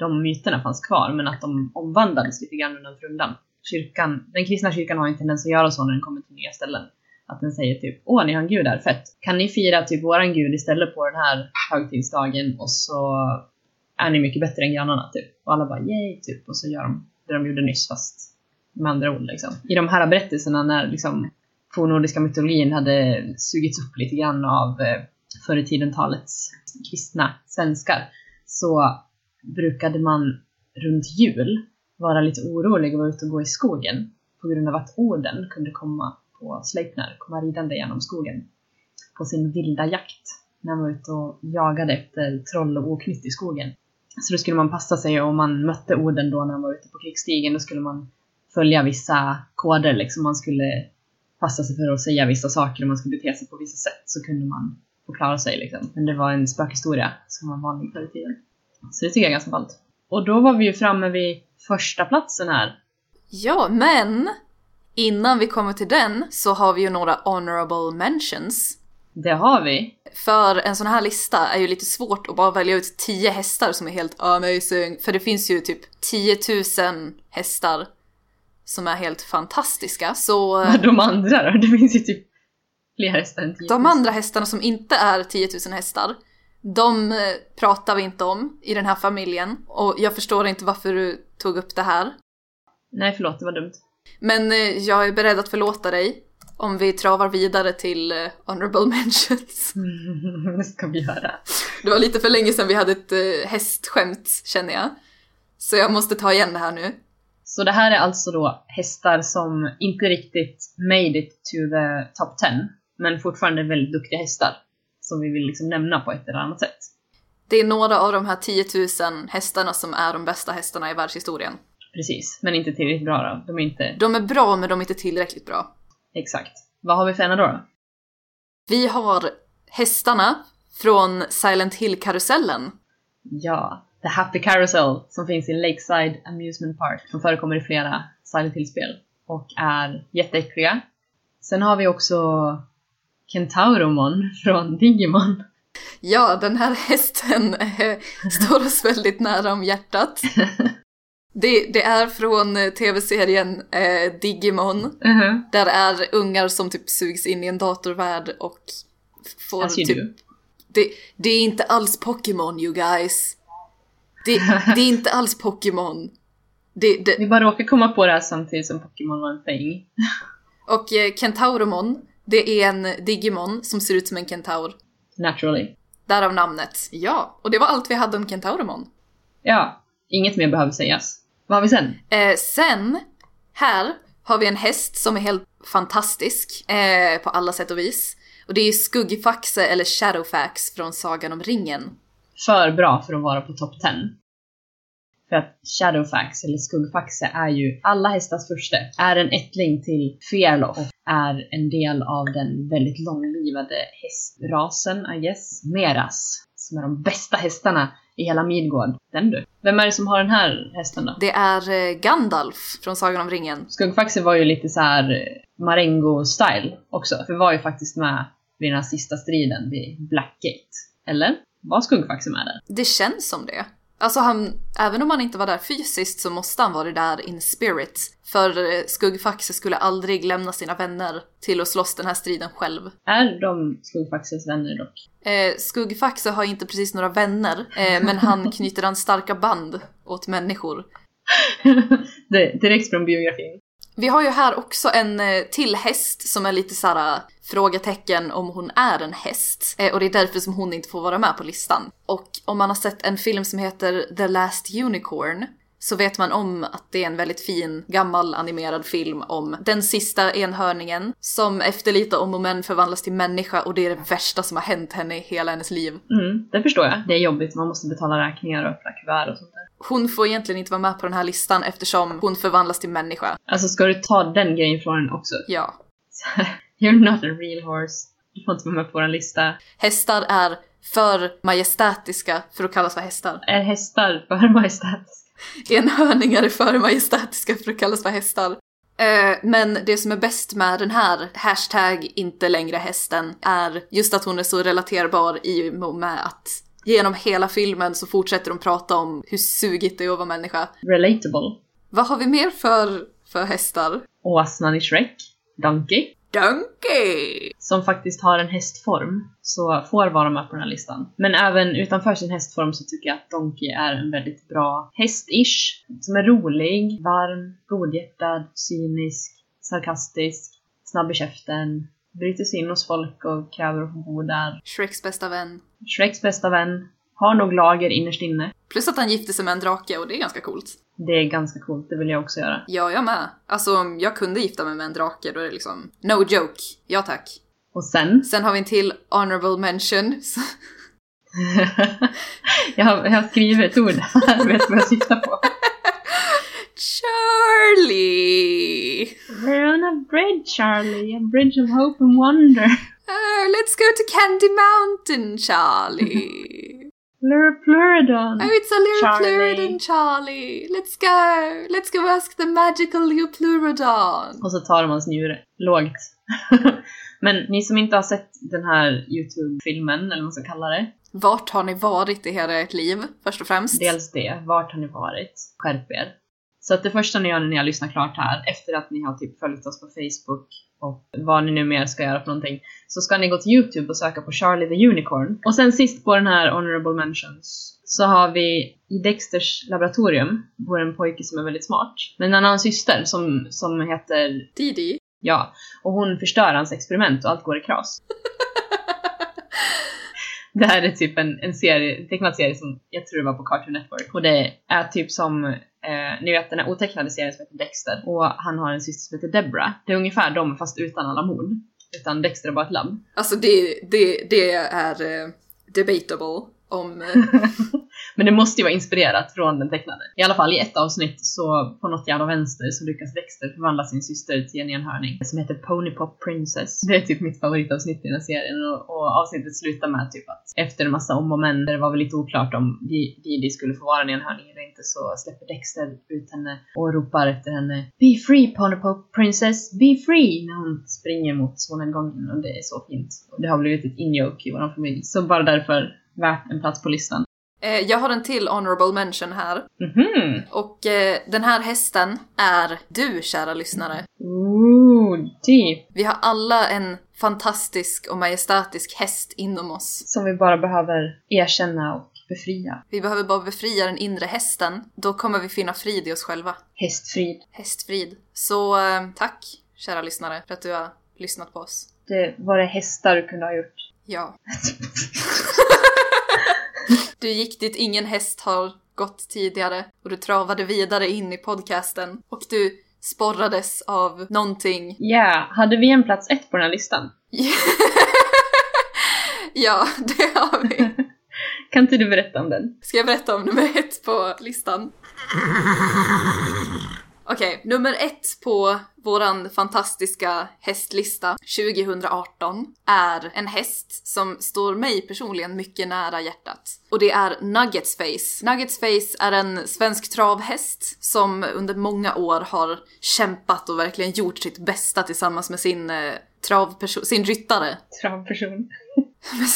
de myterna fanns kvar men att de omvandlades lite grann undan för undan. Kyrkan, den kristna kyrkan har en tendens att göra så när den kommer till nya ställen. Att den säger typ åh ni har en gud där, fett. Kan ni fira typ våran gud istället på den här högtidsdagen och så är ni mycket bättre än grannarna typ. Och alla bara yay typ och så gör de det de gjorde nyss fast med andra ord liksom. I de här berättelserna när liksom fornnordiska mytologin hade sugits upp lite grann av eh, förr i tiden-talets kristna svenskar så brukade man runt jul vara lite orolig och vara ute och gå i skogen på grund av att orden kunde komma på Sleipner, komma ridande genom skogen på sin vilda jakt när han var ute och jagade efter troll och oknytt i skogen. Så då skulle man passa sig och om man mötte orden då när han var ute på krigsstigen då skulle man följa vissa koder liksom. Man skulle passa sig för att säga vissa saker och man skulle bete sig på vissa sätt så kunde man få klara sig liksom. Men det var en spökhistoria som var vanlig förr i tiden. Så det tycker jag är ganska ballt. Och då var vi ju framme vid första platsen här. Ja, men innan vi kommer till den så har vi ju några honorable mentions. Det har vi. För en sån här lista är ju lite svårt att bara välja ut 10 hästar som är helt amazing. För det finns ju typ 10 000 hästar som är helt fantastiska. Så De andra då? Det finns ju typ fler hästar än 10 de andra hästarna som inte är 10 000 hästar, de eh, pratar vi inte om i den här familjen. Och jag förstår inte varför du tog upp det här. Nej förlåt, det var dumt. Men eh, jag är beredd att förlåta dig om vi travar vidare till eh, honorable mentions. det ska vi göra. Det var lite för länge sedan vi hade ett hästskämt känner jag. Så jag måste ta igen det här nu. Så det här är alltså då hästar som inte riktigt made it to the top 10, men fortfarande väldigt duktiga hästar. Som vi vill liksom nämna på ett eller annat sätt. Det är några av de här 10 000 hästarna som är de bästa hästarna i världshistorien. Precis, men inte tillräckligt bra då. De är inte... De är bra men de är inte tillräckligt bra. Exakt. Vad har vi för ena då? då? Vi har hästarna från Silent Hill-karusellen. Ja, The Happy Carousel som finns i Lakeside Amusement Park som förekommer i flera Silent Hill-spel och är jätteäckliga. Sen har vi också Kentauromon från Digimon. Ja, den här hästen eh, står oss väldigt nära om hjärtat. Det, det är från eh, tv-serien eh, Digimon. Uh-huh. Där är ungar som typ sugs in i en datorvärld och får typ... Det, det är inte alls Pokémon you guys. Det, det är inte alls Pokémon. Det, det, Vi bara råkar komma på det här samtidigt som Pokémon var en thing. och eh, Kentauromon, det är en Digimon som ser ut som en kentaur. Naturally. Därav namnet. Ja, och det var allt vi hade om Kentauromon. Ja, inget mer behöver sägas. Vad har vi sen? Eh, sen, här har vi en häst som är helt fantastisk eh, på alla sätt och vis. Och det är Skuggfaxe eller Shadowfax från Sagan om ringen. För bra för att vara på topp 10. För att Shadowfax, eller Skuggfaxe, är ju alla hästars furste. Är en ättling till Fearlock och är en del av den väldigt långlivade hästrasen, I guess, Meras. Som är de bästa hästarna i hela Midgård. Den du. Vem är det som har den här hästen då? Det är eh, Gandalf från Sagan om ringen. Skuggfaxe var ju lite så här eh, Marengo-style också. För var ju faktiskt med vid den här sista striden vid Blackgate. Eller? Var Skuggfaxe med där? Det känns som det. Alltså han, även om han inte var där fysiskt så måste han vara där in spirit. För eh, Skuggfaxe skulle aldrig lämna sina vänner till att slåss den här striden själv. Är de Skuggfaxes vänner dock? Eh, Skuggfaxe har inte precis några vänner, eh, men han knyter an starka band åt människor. det, direkt från biografin. Vi har ju här också en eh, till häst som är lite såhär eh, frågetecken om hon är en häst. Eh, och det är därför som hon inte får vara med på listan. Och om man har sett en film som heter The Last Unicorn så vet man om att det är en väldigt fin gammal animerad film om den sista enhörningen som efter lite om och men förvandlas till människa och det är det värsta som har hänt henne i hela hennes liv. Mm, det förstår jag. Det är jobbigt, man måste betala räkningar och öppna kuvert och sånt där. Hon får egentligen inte vara med på den här listan eftersom hon förvandlas till människa. Alltså ska du ta den grejen från den också? Ja. You're not a real horse. Du får inte vara med på vår lista. Hästar är för majestätiska för att kallas för hästar. Är hästar för majestätiska? Enhörningar är för majestätiska för att kallas för hästar. Eh, Men det som är bäst med den här hashtag inte längre hästen är just att hon är så relaterbar i och med att genom hela filmen så fortsätter de prata om hur sugigt det är att vara människa. Relatable. Vad har vi mer för, för hästar? Åsnan i Shrek. Donkey. Donkey! Som faktiskt har en hästform. Så får vara med på den här listan. Men även utanför sin hästform så tycker jag att Donkey är en väldigt bra häst-ish. Som är rolig, varm, godhjärtad, cynisk, sarkastisk, snabb i käften. Bryter sig in hos folk och kräver att få bo där. Shreks bästa vän. Shreks bästa vän. Har nog lager innerst inne. Plus att han gifte sig med en drake och det är ganska coolt. Det är ganska coolt, det vill jag också göra. Ja, jag med. Alltså om jag kunde gifta mig med en drake då är det liksom no joke. Ja tack. Och sen, Sen har vi en till honorable mention. jag, har, jag har skrivit ett ord här, vet vad jag syftar på. Charlie! We're on a bridge, Charlie. A bridge of hope and wonder. Uh, let's go to Candy Mountain, Charlie. Lurpluridon. Oh, it's a little Charlie. Charlie. Let's go. Let's go ask the magical Pleurodon. Och så tar de hans njure. Lågt. Men ni som inte har sett den här YouTube-filmen, eller vad man ska kalla det. Vart har ni varit i hela ert liv, först och främst? Dels det, vart har ni varit? Skärp er. Så att det första ni gör när ni har lyssnat klart här, efter att ni har typ följt oss på Facebook och vad ni nu mer ska göra för någonting, så ska ni gå till YouTube och söka på Charlie the Unicorn. Och sen sist på den här Honorable Mentions så har vi i Dexters laboratorium bor en pojke som är väldigt smart. Men en annan syster som, som heter, Didi. ja, och hon förstör hans experiment och allt går i kras. Det här är typ en, en serie, tecknad serie som jag tror det var på Cartoon Network. Och det är typ som, eh, ni vet den här otecknade serien som heter Dexter. Och han har en syster som heter Debra. Det är ungefär dem fast utan alla mord. Utan Dexter är bara ett labb. Alltså det, det, det är eh, debatable om... eh, Men det måste ju vara inspirerat från den tecknade. I alla fall i ett avsnitt så på något jävla vänster så lyckas Dexter förvandla sin syster till en enhörning som heter Pony Pop Princess. Det är typ mitt favoritavsnitt i den här serien och, och avsnittet slutar med typ att efter en massa om och men, där det var väl lite oklart om Didi skulle få vara en enhörning eller inte så släpper Dexter ut henne och ropar efter henne Be free Pony Pop Princess, be free! När hon springer mot solnedgången och det är så fint. Och det har blivit ett in-joke i vår familj. Så bara därför värt en plats på listan eh, jag har en till honorable mention här. Mhm! Och eh, den här hästen är du, kära lyssnare. Ooh, deep. Vi har alla en fantastisk och majestätisk häst inom oss. Som vi bara behöver erkänna och befria. Vi behöver bara befria den inre hästen. Då kommer vi finna frid i oss själva. Hästfrid. Hästfrid. Så eh, tack, kära lyssnare, för att du har lyssnat på oss. Det var det hästar du kunde ha gjort. Ja. Du gick dit ingen häst har gått tidigare och du travade vidare in i podcasten och du sporrades av någonting. Ja, hade vi en plats ett på den här listan? ja, det har vi. Kan inte du berätta om den? Ska jag berätta om nummer ett på listan? Okej, nummer ett på våran fantastiska hästlista 2018 är en häst som står mig personligen mycket nära hjärtat. Och det är Nuggets Face. Nuggets Face är en svensk travhäst som under många år har kämpat och verkligen gjort sitt bästa tillsammans med sin eh, travperson, sin ryttare. Travperson.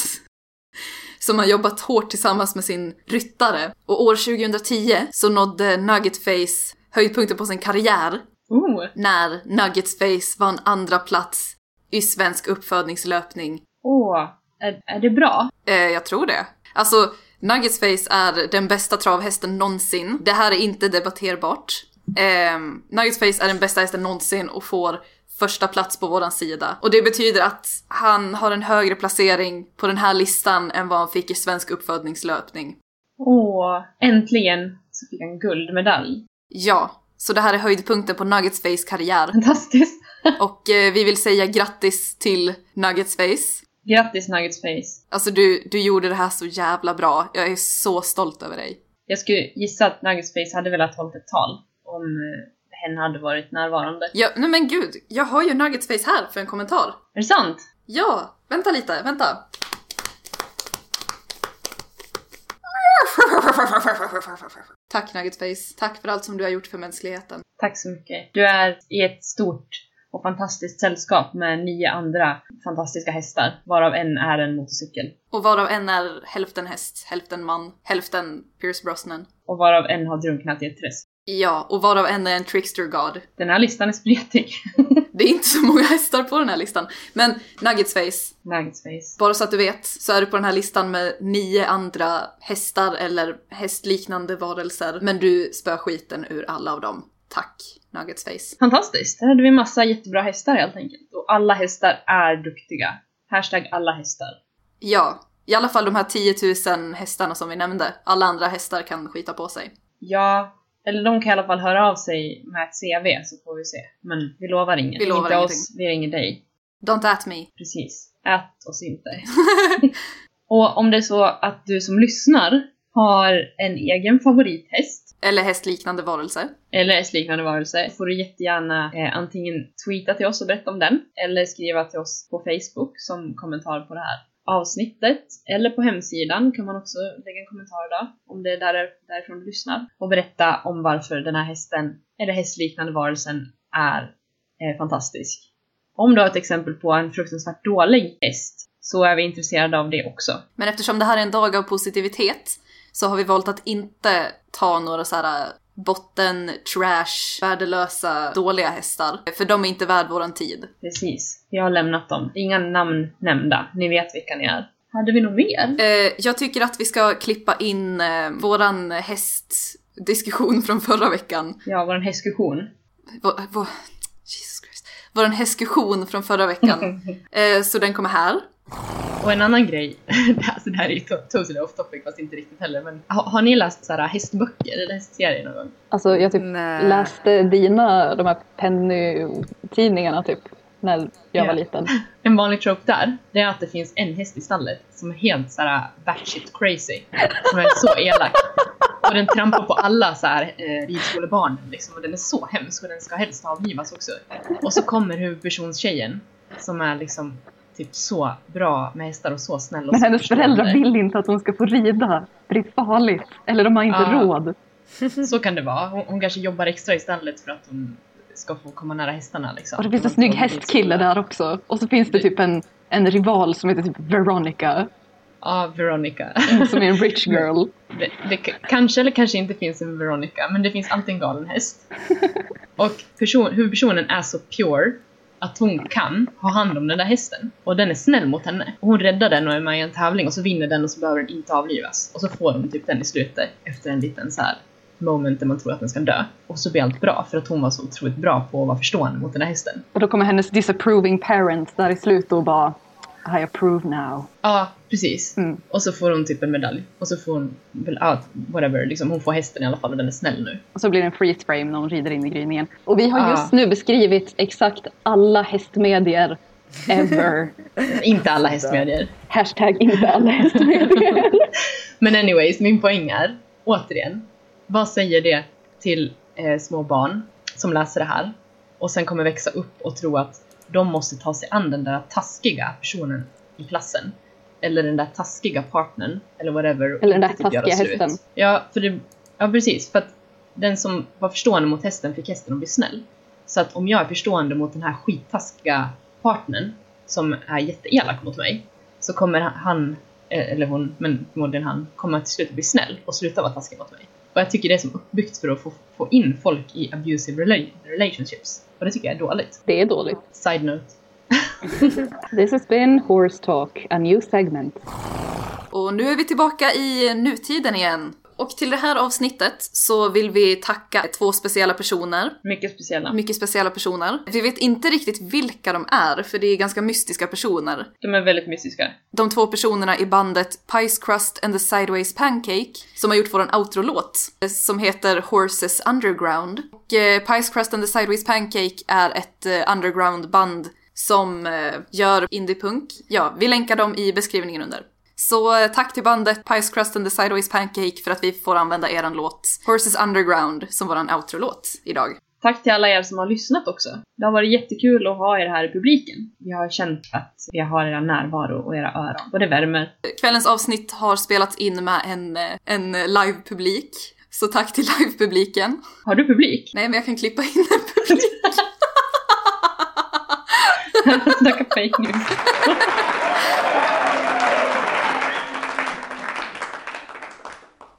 som har jobbat hårt tillsammans med sin ryttare. Och år 2010 så nådde Nuggetface höjdpunkten på sin karriär Oh! när Nuggetface vann andra plats i svensk uppfödningslöpning. Åh! Är, är det bra? Eh, jag tror det. Alltså, Nuggetsface är den bästa travhästen någonsin. Det här är inte debatterbart. Eh, Nuggetsface är den bästa hästen någonsin och får första plats på våran sida. Och det betyder att han har en högre placering på den här listan än vad han fick i svensk uppfödningslöpning. Åh! Äntligen så fick han guldmedalj. Ja, så det här är höjdpunkten på Nuggets Face karriär. Fantastiskt! Och eh, vi vill säga grattis till Nuggets Face. Grattis Nuggets Face! Alltså du, du gjorde det här så jävla bra. Jag är så stolt över dig. Jag skulle gissa att Nuggets Face hade velat hålla ett tal om eh, hen hade varit närvarande. Ja, nej men gud, jag har ju Nuggets Face här för en kommentar. Är det sant? Ja, vänta lite, vänta. Tack Nuggets Face, tack för allt som du har gjort för mänskligheten. Tack så mycket. Du är i ett stort och fantastiskt sällskap med nio andra fantastiska hästar, varav en är en motorcykel. Och varav en är hälften häst, hälften man, hälften Pierce Brosnan. Och varav en har drunknat i ett träsk. Ja, och varav en är en trickster god. Den här listan är spretig. Det är inte så många hästar på den här listan. Men Nuggets Face, Nuggets Face. bara så att du vet, så är du på den här listan med nio andra hästar eller hästliknande varelser. Men du spöar skiten ur alla av dem. Tack, Nuggets Face. Fantastiskt! Här hade vi massa jättebra hästar helt enkelt. Och alla hästar är duktiga. Hashtag alla hästar. Ja, i alla fall de här 10 000 hästarna som vi nämnde. Alla andra hästar kan skita på sig. Ja, eller de kan i alla fall höra av sig med ett CV så får vi se. Men vi lovar inget. Vi lovar inte ingenting. oss, vi ringer dig. Don't at me. Precis. Ät oss inte. Och om det är så att du som lyssnar har en egen favorithäst Eller hästliknande varelse. eller hästliknande varelse får du jättegärna eh, antingen tweeta till oss och berätta om den eller skriva till oss på Facebook som kommentar på det här avsnittet. Eller på hemsidan kan man också lägga en kommentar då om det är där, därifrån du lyssnar och berätta om varför den här hästen eller hästliknande varelsen är eh, fantastisk. Om du har ett exempel på en fruktansvärt dålig häst så är vi intresserade av det också. Men eftersom det här är en dag av positivitet så har vi valt att inte ta några så här botten, trash, värdelösa, dåliga hästar. För de är inte värd våran tid. Precis. Vi har lämnat dem. Inga namn nämnda. Ni vet vilka ni är. Hade vi något mer? Eh, jag tycker att vi ska klippa in eh, våran hästdiskussion från förra veckan. Ja, vår hästdiskussion. Vår, vår, Jesus Christ. Våran hästdiskussion från förra veckan. Eh, så den kommer här. Och en annan grej, alltså det här är ju to- totally off topic fast inte riktigt heller men har, har ni läst så här hästböcker eller hästserier någon gång? Alltså jag typ Nej. läste dina, de här Penny-tidningarna typ, när jag Ja. var liten. En vanlig trope där, det är att det finns en häst i stallet som är helt så här batshit crazy. Som är så elak. Och den trampar på alla så här eh, ridskolebarn liksom och den är så hemsk och den ska helst avlivas också. Och så kommer huvudpersonstjejen som är liksom typ så bra med hästar och så snäll och Men hennes föräldrar vill inte att hon ska få rida, för det är farligt. Eller de har inte Ja. råd. Så kan det vara. Hon, hon kanske jobbar extra i stallet för att hon ska få komma nära hästarna liksom. Och det finns en snygg hästkille där också. Och så finns det typ en, en rival som heter typ Veronica, Ja, Veronica. som är en rich girl. Det, det kanske eller kanske inte finns en Veronica, men det finns alltid en galen häst. Och person, huvudpersonen är så pure att hon kan ha hand om den där hästen. Och den är snäll mot henne. Och hon räddar den och är med i en tävling och så vinner den och så behöver den inte avlivas. Och så får hon typ den i slutet efter en liten så här moment där man tror att den ska dö. Och så blir allt bra för att hon var så otroligt bra på att vara förstående mot den där hästen. Och då kommer hennes disapproving parents där i slutet och bara i approve now. Ja, precis. Mm. Och så får hon typ en medalj. Och så får hon, ja, whatever, liksom, hon får hästen i alla fall och den är snäll nu. Och så blir det en freeze frame när hon rider in i gryningen. Och vi har Ah. just nu beskrivit exakt alla hästmedier ever. Inte alla hästmedier. Hashtag inte alla hästmedier. Men anyways, min poäng är, återigen, vad säger det till eh, små barn som läser det här och sen kommer växa upp och tro att de måste ta sig an den där taskiga personen i klassen. Eller den där taskiga partnern, eller whatever. Eller den där typ taskiga slut. hästen. Ja, för det, ja, precis. För att den som var förstående mot hästen fick hästen att bli snäll. Så att om jag är förstående mot den här skittaskiga partnern som är jätteelak mot mig så kommer han, eh, eller hon, men förmodligen han, kommer till slut bli snäll och sluta vara taskig mot mig. Och jag tycker det är som uppbyggt för att få, få in folk i abusive rela- relationships. Och det tycker jag är dåligt. Det är dåligt. Side note. This has been Horse Talk, a new segment. Och nu är vi tillbaka i nutiden igen. Och till det här avsnittet så vill vi tacka två speciella personer. Mycket speciella. Mycket speciella personer. Vi vet inte riktigt vilka de är, för det är ganska mystiska personer. De är väldigt mystiska. De två personerna i bandet Pies Crust and the Sideways Pancake, som har gjort våran outro-låt, eh, som heter Horses Underground. Och eh, Pies Crust and the Sideways Pancake är ett eh, underground-band som eh, gör indiepunk. Ja, vi länkar dem i beskrivningen under. Så eh, tack till bandet Pies Crust and the Sideways Pancake för att vi får använda eran låt Horses Underground som våran outro-låt idag. Tack till alla er som har lyssnat också. Det har varit jättekul att ha er här i publiken. Vi har känt att vi har era närvaro och era öron och det värmer. Kvällens avsnitt har spelats in med en, eh, en live-publik. Så tack till live-publiken. Har du publik? Nej, men jag kan klippa in en publik. Snacka fake news.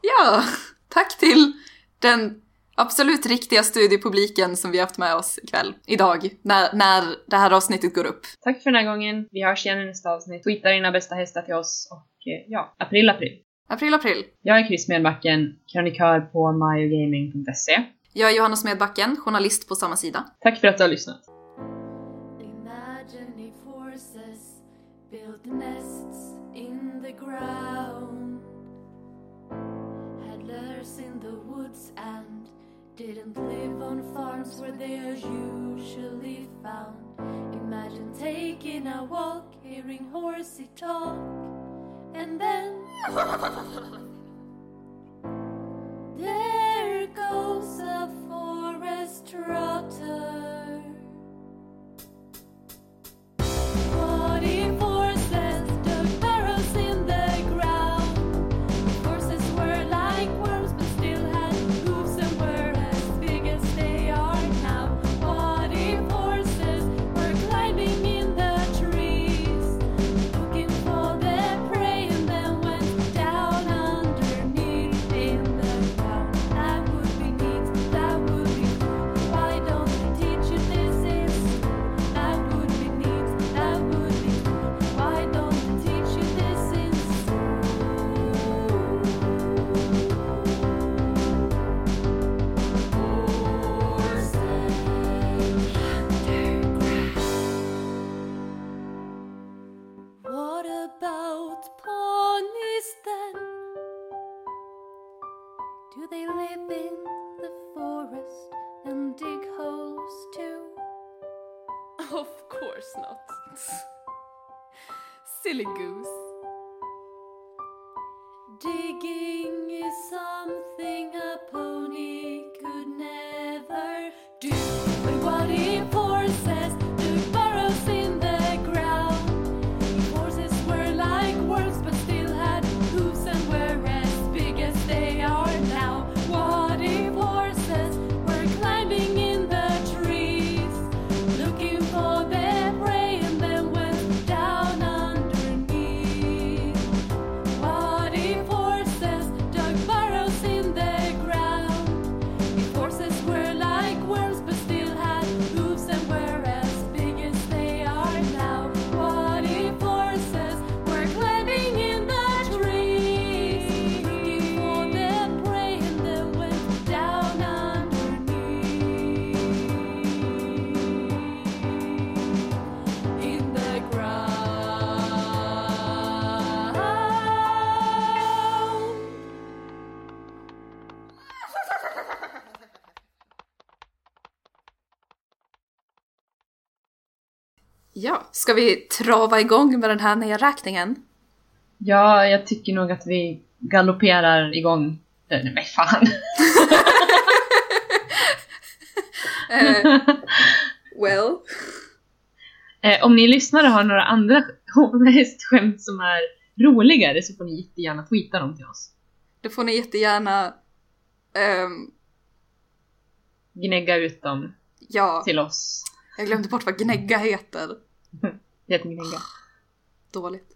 Ja, tack till den absolut riktiga studiepubliken som vi har haft med oss ikväll, idag, när, när det här avsnittet går upp. Tack för den här gången. Vi hörs igen i nästa avsnitt. Tweeta dina bästa hästar till oss och eh, ja, april, april. April, april. Jag är Chris Medbacken, krönikör på myogaming.se. Jag är Johanna Smedbacken, journalist på samma sida. Tack för att du har lyssnat. Built nests in the ground. In the woods and didn't live on farms where they are usually found. Imagine taking a walk, hearing horsey talk, and then Ja, ska vi trava igång med den här nedräkningen? Ja, jag tycker nog att vi galopperar igång. Eh, Nej men fan. Eh, well. Eh, om ni lyssnare har några andra hästskämt som är roligare så får ni jättegärna tweeta dem till oss. Då får ni jättegärna... ehm, Gnägga ut dem ja, till oss. jag glömde bort vad gnägga heter. Jättegnägga. Dåligt.